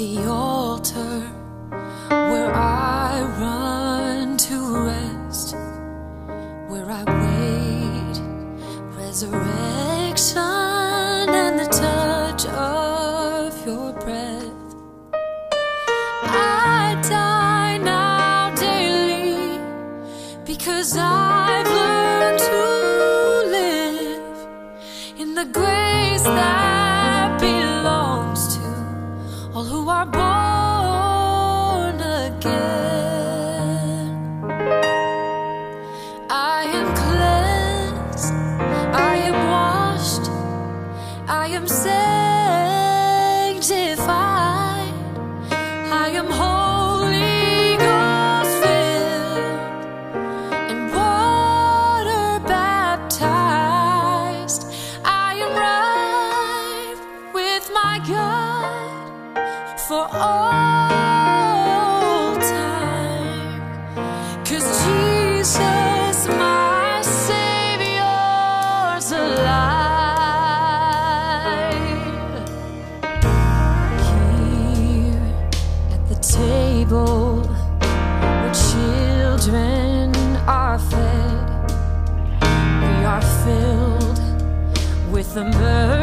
the altar where I run to rest, where I wait resurrection and the touch of. am sanctified. I am Holy Ghost filled and water baptized. I am right with my God for all. Gothenburg.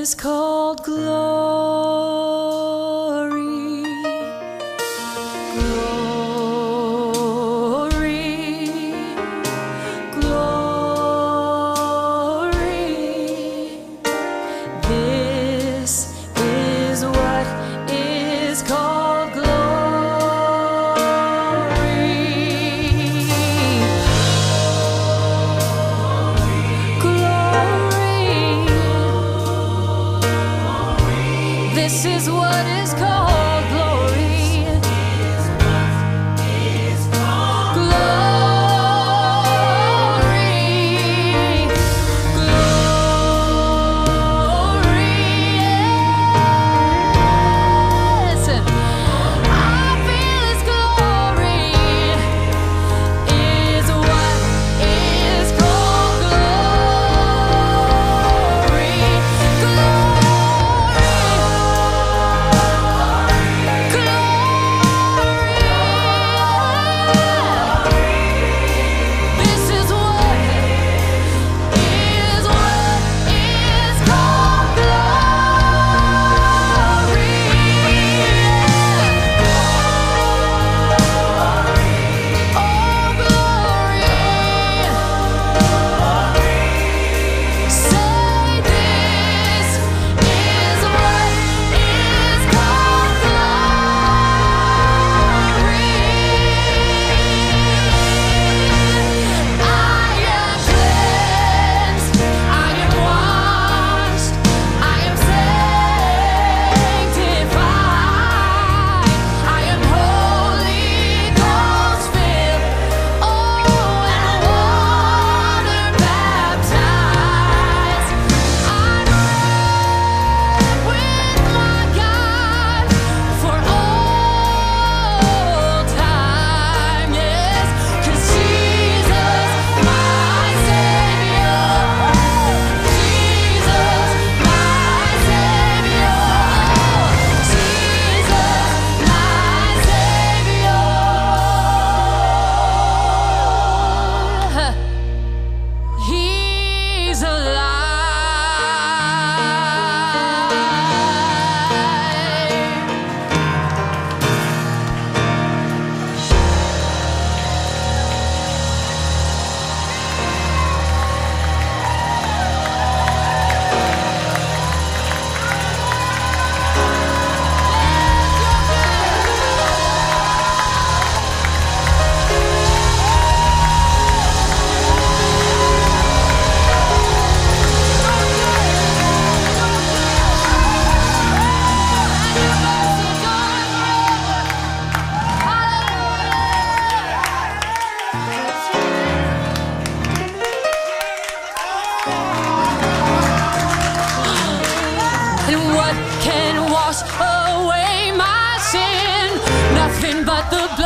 is called glory. the